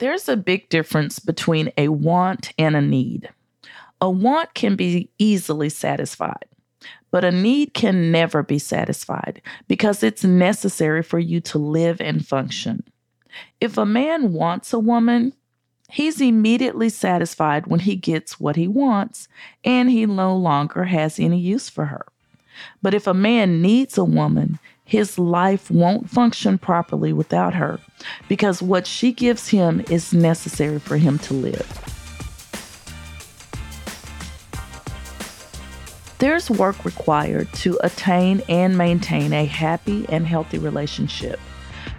There's a big difference between a want and a need. A want can be easily satisfied, but a need can never be satisfied because it's necessary for you to live and function. If a man wants a woman, he's immediately satisfied when he gets what he wants and he no longer has any use for her. But if a man needs a woman, his life won't function properly without her because what she gives him is necessary for him to live. There's work required to attain and maintain a happy and healthy relationship.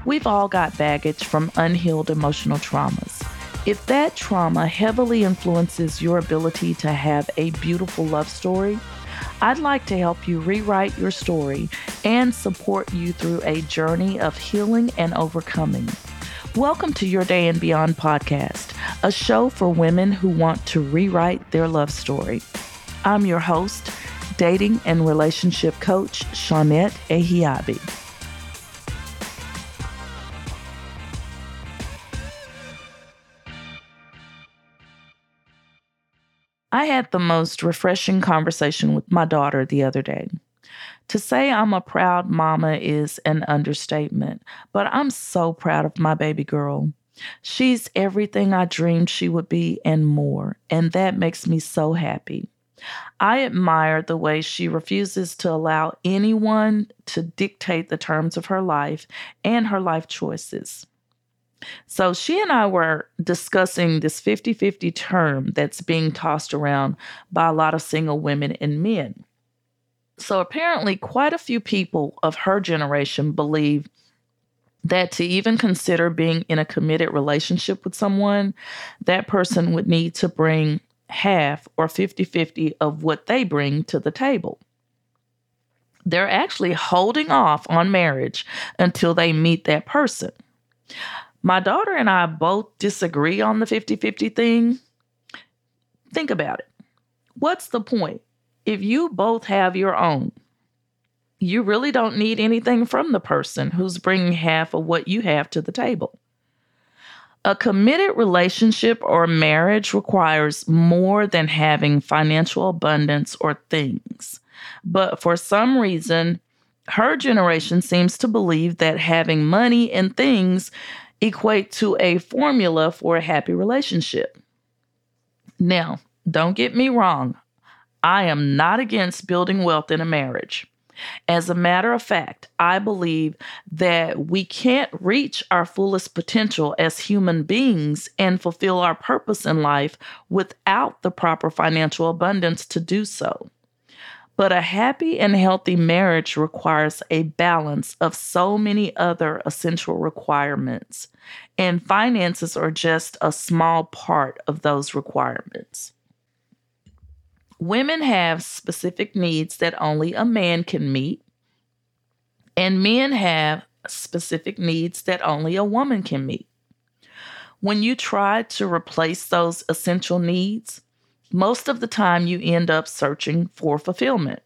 We've all got baggage from unhealed emotional traumas. If that trauma heavily influences your ability to have a beautiful love story, I'd like to help you rewrite your story and support you through a journey of healing and overcoming. Welcome to Your Day and Beyond podcast, a show for women who want to rewrite their love story. I'm your host, dating and relationship coach, Shawnette Ehiabi. I had the most refreshing conversation with my daughter the other day. To say I'm a proud mama is an understatement, but I'm so proud of my baby girl. She's everything I dreamed she would be and more, and that makes me so happy. I admire the way she refuses to allow anyone to dictate the terms of her life and her life choices. So she and I were discussing this 50 50 term that's being tossed around by a lot of single women and men. So apparently, quite a few people of her generation believe that to even consider being in a committed relationship with someone, that person would need to bring half or 50 50 of what they bring to the table. They're actually holding off on marriage until they meet that person. My daughter and I both disagree on the 50 50 thing. Think about it. What's the point? If you both have your own, you really don't need anything from the person who's bringing half of what you have to the table. A committed relationship or marriage requires more than having financial abundance or things. But for some reason, her generation seems to believe that having money and things equate to a formula for a happy relationship. Now, don't get me wrong, I am not against building wealth in a marriage. As a matter of fact, I believe that we can't reach our fullest potential as human beings and fulfill our purpose in life without the proper financial abundance to do so. But a happy and healthy marriage requires a balance of so many other essential requirements, and finances are just a small part of those requirements. Women have specific needs that only a man can meet, and men have specific needs that only a woman can meet. When you try to replace those essential needs, most of the time you end up searching for fulfillment.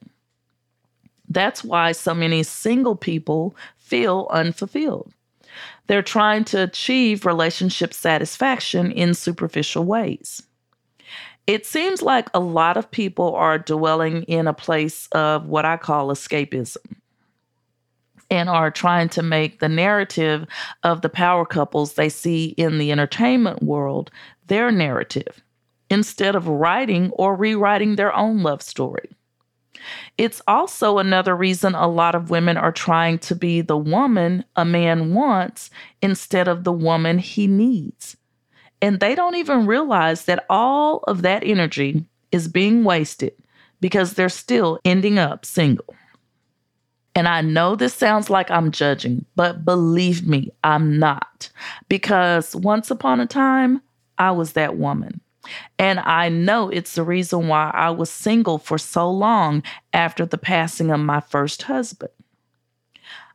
That's why so many single people feel unfulfilled. They're trying to achieve relationship satisfaction in superficial ways. It seems like a lot of people are dwelling in a place of what I call escapism and are trying to make the narrative of the power couples they see in the entertainment world their narrative instead of writing or rewriting their own love story. It's also another reason a lot of women are trying to be the woman a man wants instead of the woman he needs. And they don't even realize that all of that energy is being wasted because they're still ending up single. And I know this sounds like I'm judging, but believe me, I'm not. Because once upon a time, I was that woman. And I know it's the reason why I was single for so long after the passing of my first husband.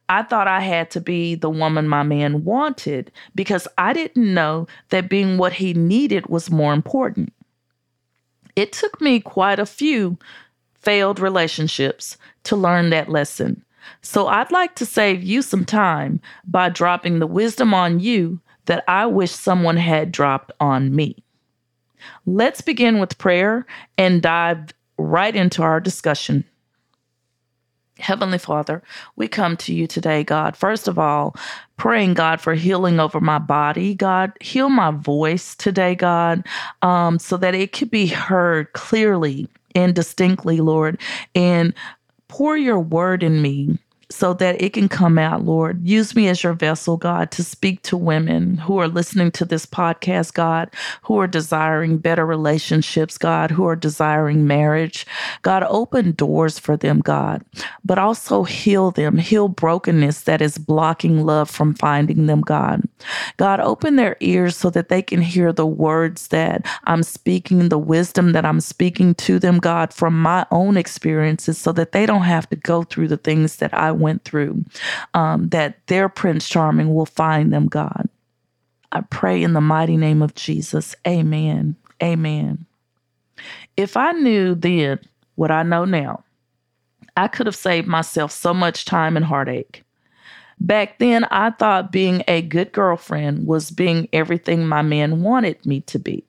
I thought I had to be the woman my man wanted because I didn't know that being what he needed was more important. It took me quite a few failed relationships to learn that lesson. So I'd like to save you some time by dropping the wisdom on you that I wish someone had dropped on me. Let's begin with prayer and dive right into our discussion. Heavenly Father, we come to you today, God. First of all, praying, God, for healing over my body. God, heal my voice today, God, um, so that it could be heard clearly and distinctly, Lord. And pour your word in me so that it can come out, Lord. Use me as your vessel, God, to speak to women who are listening to this podcast, God, who are desiring better relationships, God, who are desiring marriage. God, open doors for them, God, but also heal them, heal brokenness that is blocking love from finding them, God. God, open their ears so that they can hear the words that I'm speaking, the wisdom that I'm speaking to them, God, from my own experiences, so that they don't have to go through the things that I went through, um, that their Prince Charming will find them, God. I pray in the mighty name of Jesus. Amen. Amen. If I knew then what I know now, I could have saved myself so much time and heartache. Back then, I thought being a good girlfriend was being everything my man wanted me to be.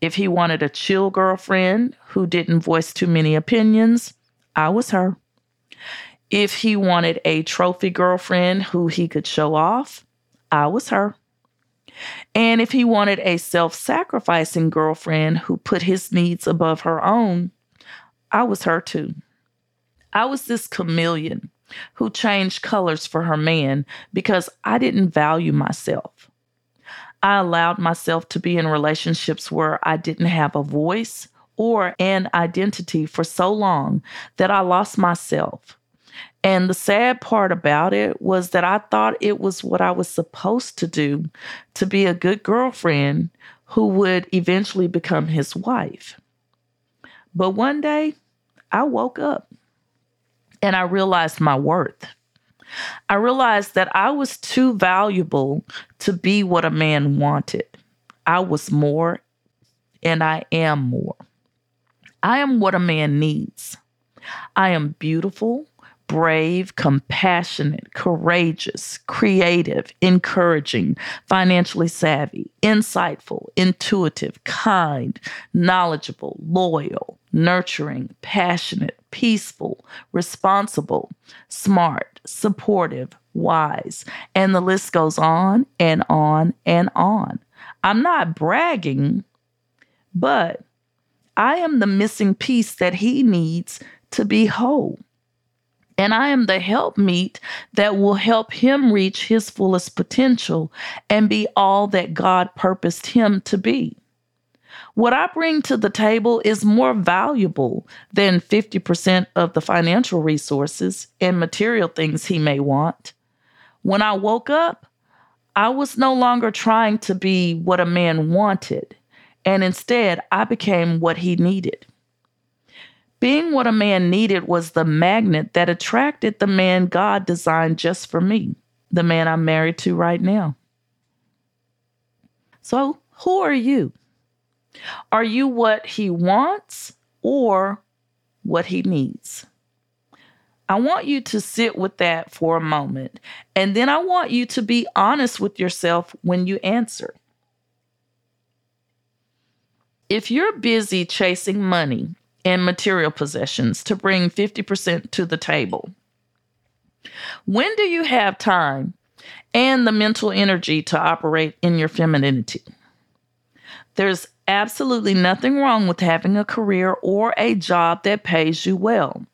If he wanted a chill girlfriend who didn't voice too many opinions, I was her. If he wanted a trophy girlfriend who he could show off, I was her. And if he wanted a self sacrificing girlfriend who put his needs above her own, I was her too. I was this chameleon who changed colors for her man because I didn't value myself. I allowed myself to be in relationships where I didn't have a voice or an identity for so long that I lost myself. And the sad part about it was that I thought it was what I was supposed to do to be a good girlfriend who would eventually become his wife. But one day I woke up and I realized my worth. I realized that I was too valuable to be what a man wanted. I was more and I am more. I am what a man needs. I am beautiful brave, compassionate, courageous, creative, encouraging, financially savvy, insightful, intuitive, kind, knowledgeable, loyal, nurturing, passionate, peaceful, responsible, smart, supportive, wise, and the list goes on and on and on. I'm not bragging, but I am the missing piece that he needs to be whole and I am the helpmeet that will help him reach his fullest potential and be all that God purposed him to be. What I bring to the table is more valuable than 50% of the financial resources and material things he may want. When I woke up, I was no longer trying to be what a man wanted, and instead I became what he needed. Being what a man needed was the magnet that attracted the man God designed just for me, the man I'm married to right now. So, who are you? Are you what he wants or what he needs? I want you to sit with that for a moment, and then I want you to be honest with yourself when you answer. If you're busy chasing money and material possessions to bring 50% to the table. When do you have time and the mental energy to operate in your femininity? There's absolutely nothing wrong with having a career or a job that pays you well.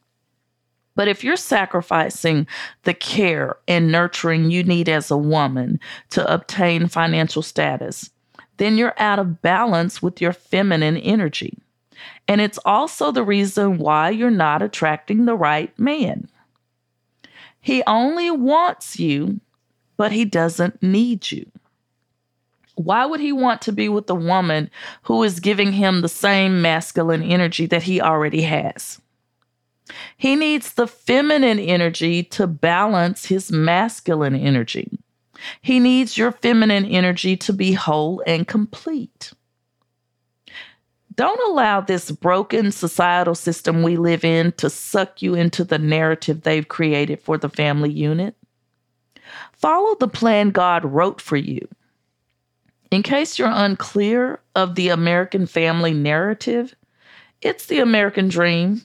But if you're sacrificing the care and nurturing you need as a woman to obtain financial status, then you're out of balance with your feminine energy. And it's also the reason why you're not attracting the right man. He only wants you, but he doesn't need you. Why would he want to be with a woman who is giving him the same masculine energy that he already has? He needs the feminine energy to balance his masculine energy. He needs your feminine energy to be whole and complete. Don't allow this broken societal system we live in to suck you into the narrative they've created for the family unit. Follow the plan God wrote for you. In case you're unclear of the American family narrative, it's the American dream.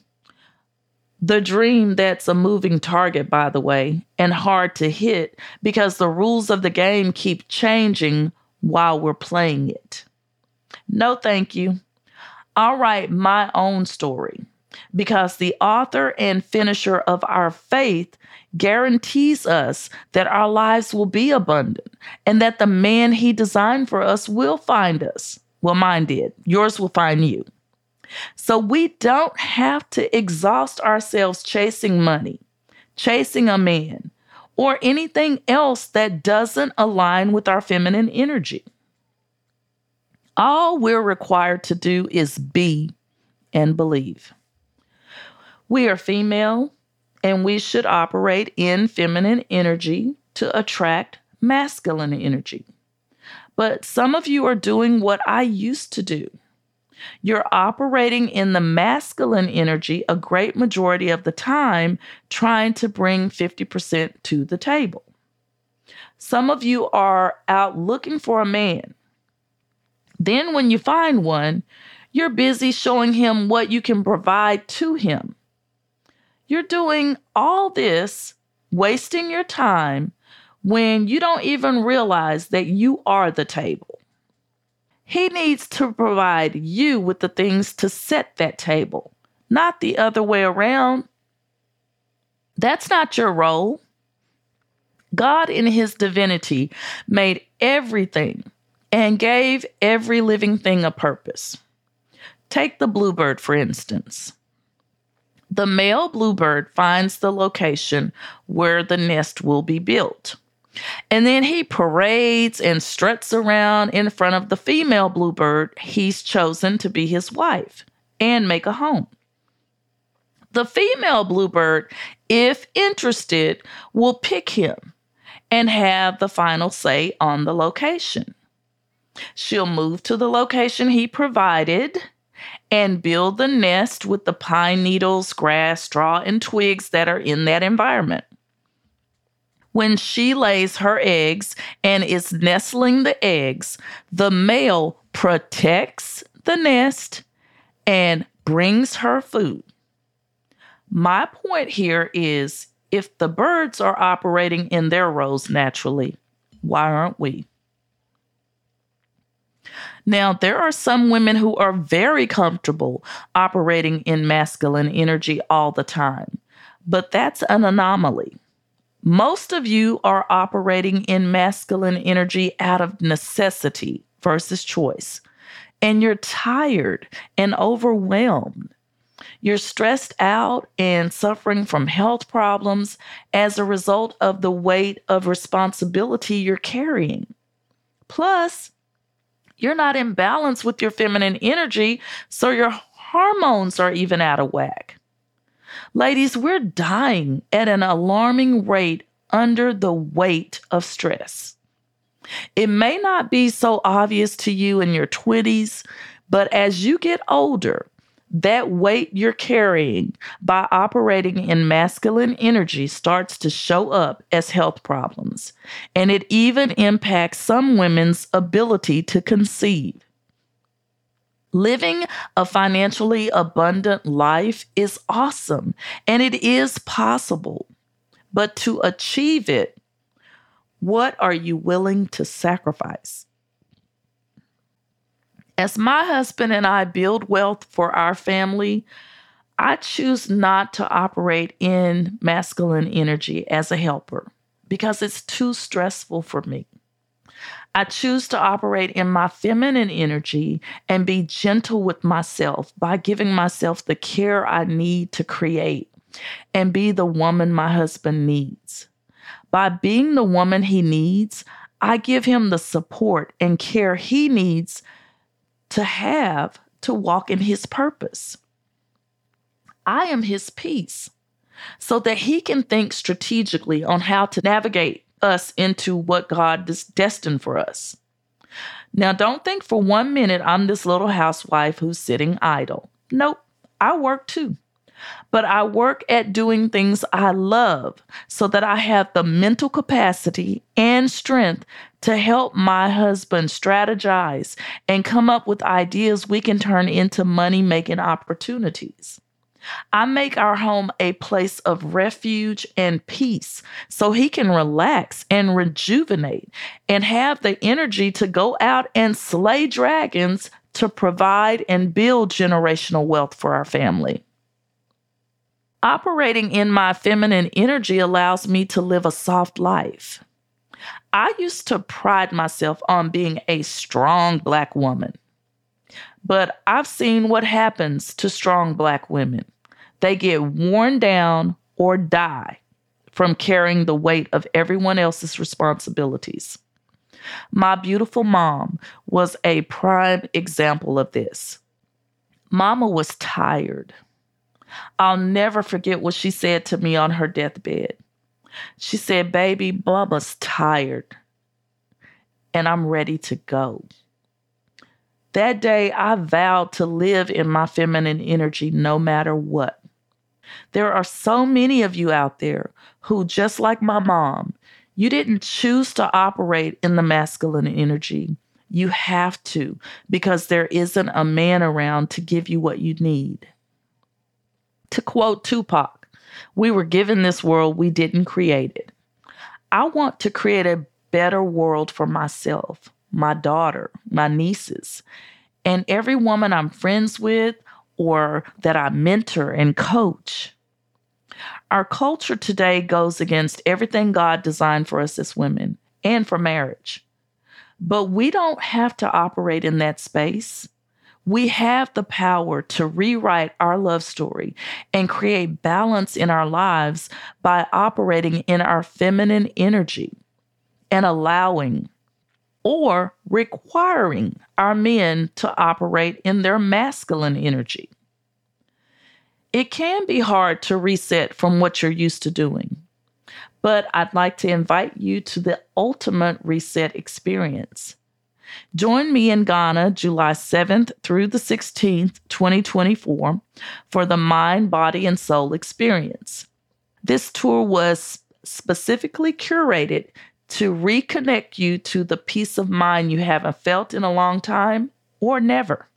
The dream that's a moving target, by the way, and hard to hit because the rules of the game keep changing while we're playing it. No, thank you. I'll write my own story because the author and finisher of our faith guarantees us that our lives will be abundant and that the man he designed for us will find us. Well, mine did. Yours will find you. So we don't have to exhaust ourselves chasing money, chasing a man, or anything else that doesn't align with our feminine energy. All we're required to do is be and believe. We are female and we should operate in feminine energy to attract masculine energy. But some of you are doing what I used to do. You're operating in the masculine energy a great majority of the time, trying to bring 50% to the table. Some of you are out looking for a man. Then, when you find one, you're busy showing him what you can provide to him. You're doing all this, wasting your time when you don't even realize that you are the table. He needs to provide you with the things to set that table, not the other way around. That's not your role. God, in His divinity, made everything and gave every living thing a purpose. Take the bluebird, for instance. The male bluebird finds the location where the nest will be built. And then he parades and struts around in front of the female bluebird he's chosen to be his wife and make a home. The female bluebird, if interested, will pick him and have the final say on the location. She'll move to the location he provided and build the nest with the pine needles, grass, straw, and twigs that are in that environment. When she lays her eggs and is nestling the eggs, the male protects the nest and brings her food. My point here is if the birds are operating in their roles naturally, why aren't we? Now, there are some women who are very comfortable operating in masculine energy all the time, but that's an anomaly. Most of you are operating in masculine energy out of necessity versus choice, and you're tired and overwhelmed. You're stressed out and suffering from health problems as a result of the weight of responsibility you're carrying. Plus, you're not in balance with your feminine energy, so your hormones are even out of whack. Ladies, we're dying at an alarming rate under the weight of stress. It may not be so obvious to you in your 20s, but as you get older, that weight you're carrying by operating in masculine energy starts to show up as health problems, and it even impacts some women's ability to conceive. Living a financially abundant life is awesome and it is possible. But to achieve it, what are you willing to sacrifice? As my husband and I build wealth for our family, I choose not to operate in masculine energy as a helper because it's too stressful for me. I choose to operate in my feminine energy and be gentle with myself by giving myself the care I need to create and be the woman my husband needs. By being the woman he needs, I give him the support and care he needs to have to walk in his purpose. I am his peace so that he can think strategically on how to navigate us into what God is destined for us. Now, don't think for one minute I'm this little housewife who's sitting idle. Nope, I work too. But I work at doing things I love so that I have the mental capacity and strength to help my husband strategize and come up with ideas we can turn into money making opportunities. I make our home a place of refuge and peace so he can relax and rejuvenate and have the energy to go out and slay dragons to provide and build generational wealth for our family. Operating in my feminine energy allows me to live a soft life. I used to pride myself on being a strong Black woman, but I've seen what happens to strong Black women. They get worn down or die from carrying the weight of everyone else's responsibilities. My beautiful mom was a prime example of this. Mama was tired. I'll never forget what she said to me on her deathbed. She said, Baby, Bubba's tired and I'm ready to go. That day, I vowed to live in my feminine energy no matter what. There are so many of you out there who, just like my mom, you didn't choose to operate in the masculine energy. You have to because there isn't a man around to give you what you need. To quote Tupac, we were given this world, we didn't create it. I want to create a better world for myself, my daughter, my nieces, and every woman I'm friends with or that I mentor and coach. Our culture today goes against everything God designed for us as women and for marriage. But we don't have to operate in that space. We have the power to rewrite our love story and create balance in our lives by operating in our feminine energy and allowing or requiring our men to operate in their masculine energy. It can be hard to reset from what you're used to doing, but I'd like to invite you to the ultimate reset experience. Join me in Ghana July 7th through the 16th, 2024, for the Mind, Body, and Soul experience. This tour was specifically curated to reconnect you to the peace of mind you haven't felt in a long time or never.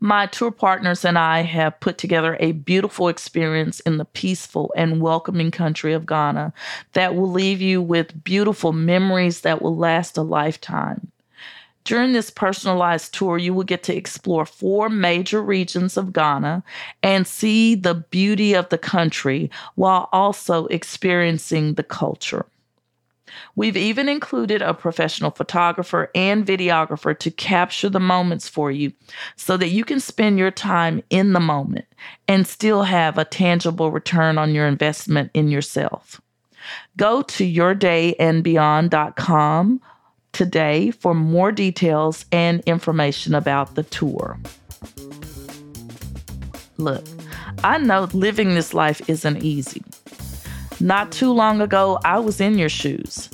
My tour partners and I have put together a beautiful experience in the peaceful and welcoming country of Ghana that will leave you with beautiful memories that will last a lifetime. During this personalized tour, you will get to explore four major regions of Ghana and see the beauty of the country while also experiencing the culture. We've even included a professional photographer and videographer to capture the moments for you so that you can spend your time in the moment and still have a tangible return on your investment in yourself. Go to yourdayandbeyond.com today for more details and information about the tour. Look, I know living this life isn't easy. Not too long ago, I was in your shoes.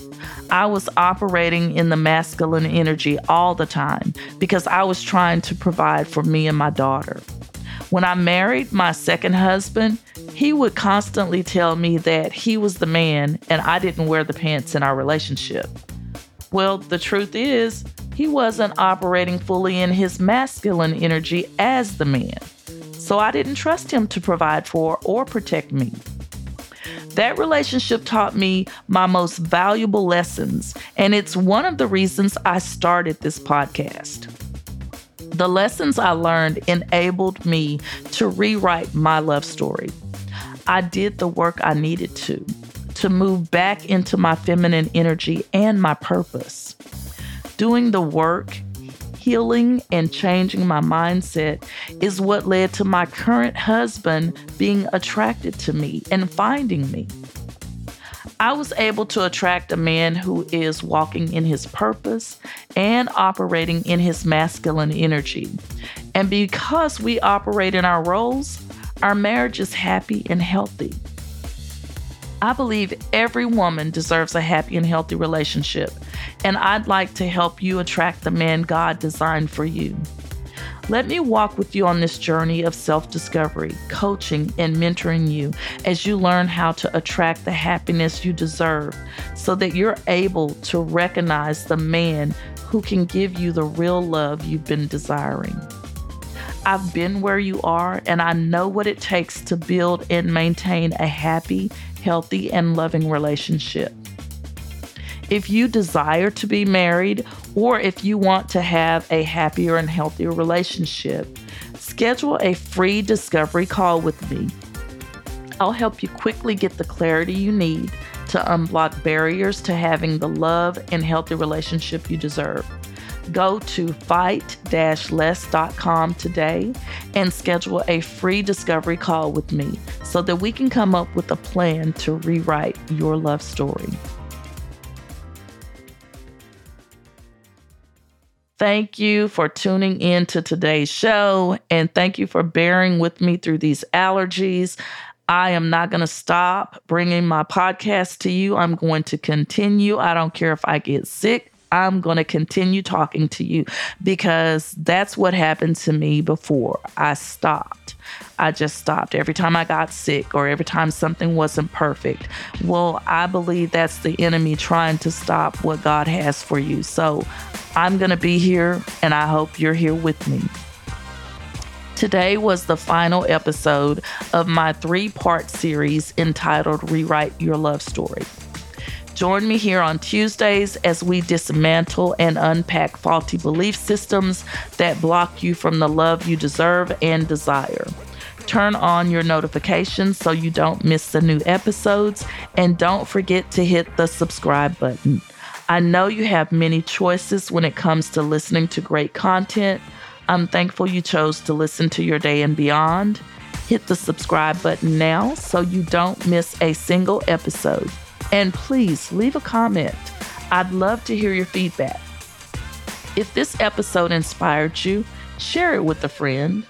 I was operating in the masculine energy all the time because I was trying to provide for me and my daughter. When I married my second husband, he would constantly tell me that he was the man and I didn't wear the pants in our relationship. Well, the truth is, he wasn't operating fully in his masculine energy as the man. So I didn't trust him to provide for or protect me. That relationship taught me my most valuable lessons, and it's one of the reasons I started this podcast. The lessons I learned enabled me to rewrite my love story. I did the work I needed to, to move back into my feminine energy and my purpose. Doing the work healing and changing my mindset is what led to my current husband being attracted to me and finding me. I was able to attract a man who is walking in his purpose and operating in his masculine energy. And because we operate in our roles, our marriage is happy and healthy. I believe every woman deserves a happy and healthy relationship, and I'd like to help you attract the man God designed for you. Let me walk with you on this journey of self discovery, coaching, and mentoring you as you learn how to attract the happiness you deserve so that you're able to recognize the man who can give you the real love you've been desiring. I've been where you are, and I know what it takes to build and maintain a happy, healthy, and loving relationship. If you desire to be married or if you want to have a happier and healthier relationship, schedule a free discovery call with me. I'll help you quickly get the clarity you need to unblock barriers to having the love and healthy relationship you deserve. Go to fight-less.com today and schedule a free discovery call with me so that we can come up with a plan to rewrite your love story. Thank you for tuning in to today's show and thank you for bearing with me through these allergies. I am not going to stop bringing my podcast to you. I'm going to continue. I don't care if I get sick. I'm going to continue talking to you because that's what happened to me before I stopped. I just stopped every time I got sick or every time something wasn't perfect. Well, I believe that's the enemy trying to stop what God has for you. So I'm going to be here, and I hope you're here with me. Today was the final episode of my three part series entitled Rewrite Your Love Story. Join me here on Tuesdays as we dismantle and unpack faulty belief systems that block you from the love you deserve and desire. Turn on your notifications so you don't miss the new episodes, and don't forget to hit the subscribe button. I know you have many choices when it comes to listening to great content. I'm thankful you chose to listen to Your Day and Beyond. Hit the subscribe button now so you don't miss a single episode. And please leave a comment. I'd love to hear your feedback. If this episode inspired you, share it with a friend.